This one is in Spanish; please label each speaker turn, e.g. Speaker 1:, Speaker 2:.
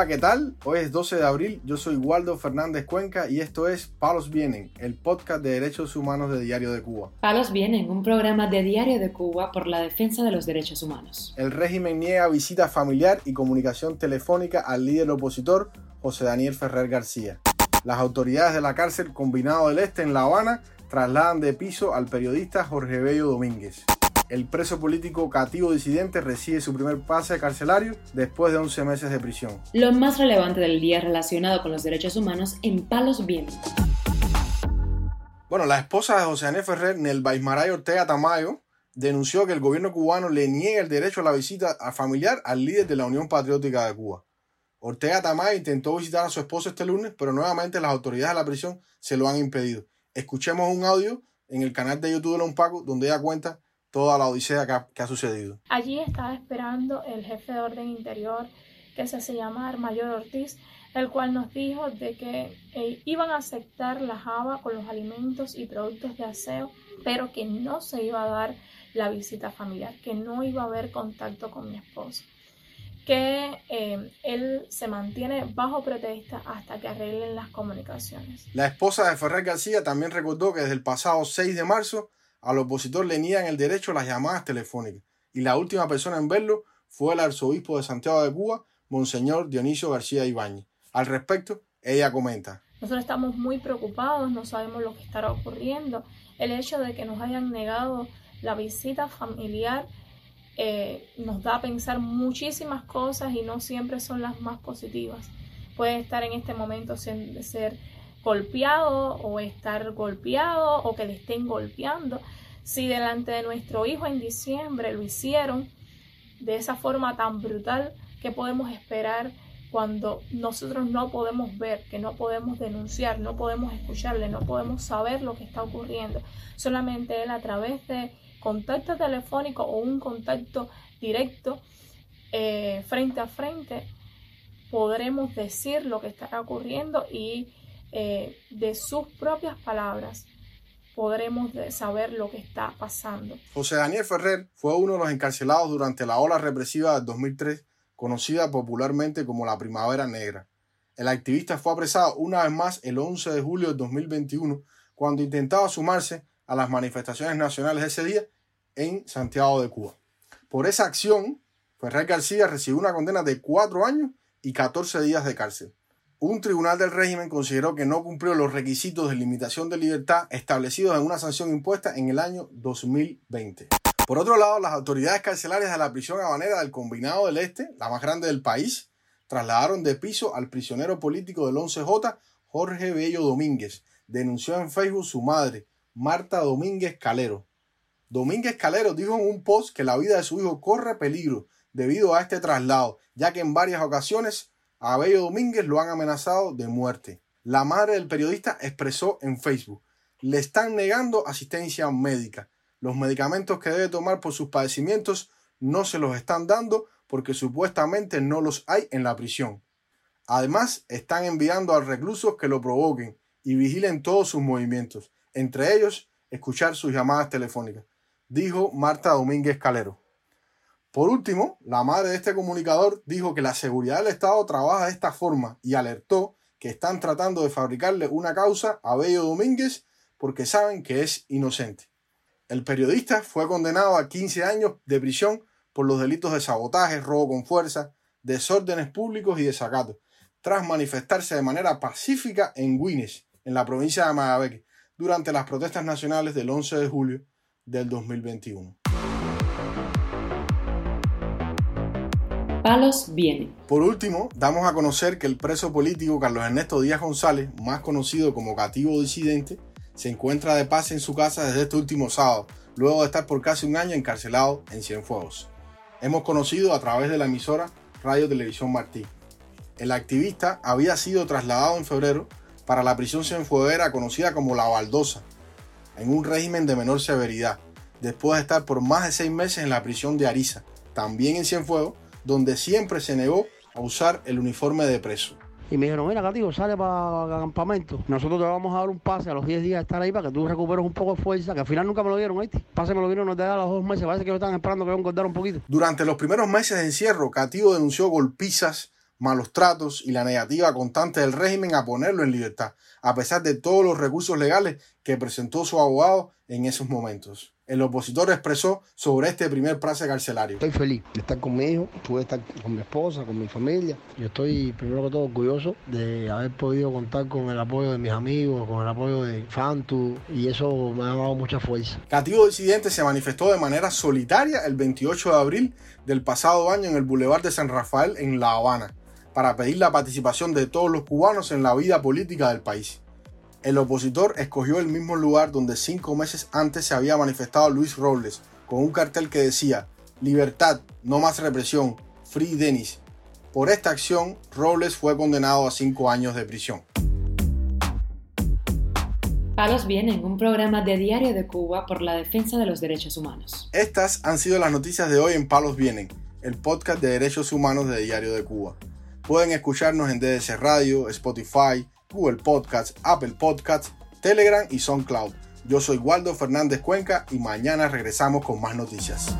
Speaker 1: Hola, ¿qué tal? Hoy es 12 de abril, yo soy Waldo Fernández Cuenca y esto es Palos Vienen, el podcast de derechos humanos de Diario de Cuba.
Speaker 2: Palos Vienen, un programa de Diario de Cuba por la defensa de los derechos humanos.
Speaker 1: El régimen niega visita familiar y comunicación telefónica al líder opositor José Daniel Ferrer García. Las autoridades de la cárcel Combinado del Este en La Habana trasladan de piso al periodista Jorge Bello Domínguez. El preso político cativo disidente recibe su primer pase carcelario después de 11 meses de prisión.
Speaker 2: Lo más relevante del día relacionado con los derechos humanos en Palos Vientos.
Speaker 1: Bueno, la esposa de José Daniel Ferrer, Nelva Ismaray Ortega Tamayo, denunció que el gobierno cubano le niega el derecho a la visita familiar al líder de la Unión Patriótica de Cuba. Ortega Tamayo intentó visitar a su esposo este lunes, pero nuevamente las autoridades de la prisión se lo han impedido. Escuchemos un audio en el canal de YouTube de Lon Paco donde ella cuenta toda la odisea que ha, sucedido.
Speaker 3: Allí estaba esperando el jefe de orden interior que se hace llamar Mayor Ortiz, el cual nos dijo de que eh, iban a aceptar la java con los alimentos y productos de aseo, pero que no se iba a dar la visita familiar, que no iba a haber contacto con mi esposo, que eh, él se mantiene bajo protesta hasta que arreglen las comunicaciones.
Speaker 1: La esposa de Ferrer García también recordó que desde el pasado 6 de marzo al opositor le niegan el derecho a las llamadas telefónicas y la última persona en verlo fue el arzobispo de Santiago de Cuba, Monseñor Dionisio García Ibáñez. Al respecto, ella comenta.
Speaker 3: Nosotros estamos muy preocupados, no sabemos lo que estará ocurriendo. El hecho de que nos hayan negado la visita familiar eh, nos da a pensar muchísimas cosas y no siempre son las más positivas. Puede estar en este momento ser, ser golpeado o estar golpeado o que le estén golpeando. Si delante de nuestro hijo en diciembre lo hicieron de esa forma tan brutal, ¿qué podemos esperar cuando nosotros no podemos ver, que no podemos denunciar, no podemos escucharle, no podemos saber lo que está ocurriendo? Solamente él a través de contacto telefónico o un contacto directo eh, frente a frente podremos decir lo que está ocurriendo y eh, de sus propias palabras podremos saber lo que está pasando.
Speaker 1: José Daniel Ferrer fue uno de los encarcelados durante la ola represiva del 2003, conocida popularmente como la Primavera Negra. El activista fue apresado una vez más el 11 de julio de 2021 cuando intentaba sumarse a las manifestaciones nacionales ese día en Santiago de Cuba. Por esa acción, Ferrer García recibió una condena de cuatro años y 14 días de cárcel un tribunal del régimen consideró que no cumplió los requisitos de limitación de libertad establecidos en una sanción impuesta en el año 2020. Por otro lado, las autoridades carcelarias de la prisión habanera del Combinado del Este, la más grande del país, trasladaron de piso al prisionero político del 11J, Jorge Bello Domínguez. Denunció en Facebook su madre, Marta Domínguez Calero. Domínguez Calero dijo en un post que la vida de su hijo corre peligro debido a este traslado, ya que en varias ocasiones a Bello Domínguez lo han amenazado de muerte. La madre del periodista expresó en Facebook, le están negando asistencia médica. Los medicamentos que debe tomar por sus padecimientos no se los están dando porque supuestamente no los hay en la prisión. Además, están enviando a reclusos que lo provoquen y vigilen todos sus movimientos, entre ellos escuchar sus llamadas telefónicas, dijo Marta Domínguez Calero. Por último, la madre de este comunicador dijo que la seguridad del Estado trabaja de esta forma y alertó que están tratando de fabricarle una causa a Bello Domínguez porque saben que es inocente. El periodista fue condenado a 15 años de prisión por los delitos de sabotaje, robo con fuerza, desórdenes públicos y desacato, tras manifestarse de manera pacífica en Guinness, en la provincia de Magabeque, durante las protestas nacionales del 11 de julio del 2021.
Speaker 2: Palos viene.
Speaker 1: Por último, damos a conocer que el preso político Carlos Ernesto Díaz González, más conocido como Cativo Disidente, se encuentra de paz en su casa desde este último sábado, luego de estar por casi un año encarcelado en Cienfuegos. Hemos conocido a través de la emisora Radio Televisión Martí. El activista había sido trasladado en febrero para la prisión cienfueguera conocida como La Baldosa, en un régimen de menor severidad, después de estar por más de seis meses en la prisión de Ariza, también en Cienfuegos, donde siempre se negó a usar el uniforme de preso.
Speaker 4: Y me dijeron, mira, Cativo, sale para el campamento. Nosotros te vamos a dar un pase a los 10 días de estar ahí para que tú recuperes un poco de fuerza, que al final nunca me lo dieron, ¿viste? Pase me lo dieron, nos te da los dos meses. Parece que lo están esperando que a engordar un poquito.
Speaker 1: Durante los primeros meses de encierro, Cativo denunció golpizas, malos tratos y la negativa constante del régimen a ponerlo en libertad, a pesar de todos los recursos legales que presentó su abogado en esos momentos. El opositor expresó sobre este primer pase carcelario.
Speaker 4: Estoy feliz de estar con mi hijo, pude estar con mi esposa, con mi familia. Yo estoy primero que todo orgulloso de haber podido contar con el apoyo de mis amigos, con el apoyo de Fantu y eso me ha dado mucha fuerza.
Speaker 1: Cativo Disidente se manifestó de manera solitaria el 28 de abril del pasado año en el Boulevard de San Rafael en La Habana para pedir la participación de todos los cubanos en la vida política del país. El opositor escogió el mismo lugar donde cinco meses antes se había manifestado Luis Robles, con un cartel que decía Libertad, no más represión, Free Denis. Por esta acción, Robles fue condenado a cinco años de prisión.
Speaker 2: Palos Vienen, un programa de Diario de Cuba por la defensa de los derechos humanos.
Speaker 1: Estas han sido las noticias de hoy en Palos Vienen, el podcast de derechos humanos de Diario de Cuba. Pueden escucharnos en DDC Radio, Spotify, Google Podcasts, Apple Podcasts, Telegram y SoundCloud. Yo soy Waldo Fernández Cuenca y mañana regresamos con más noticias.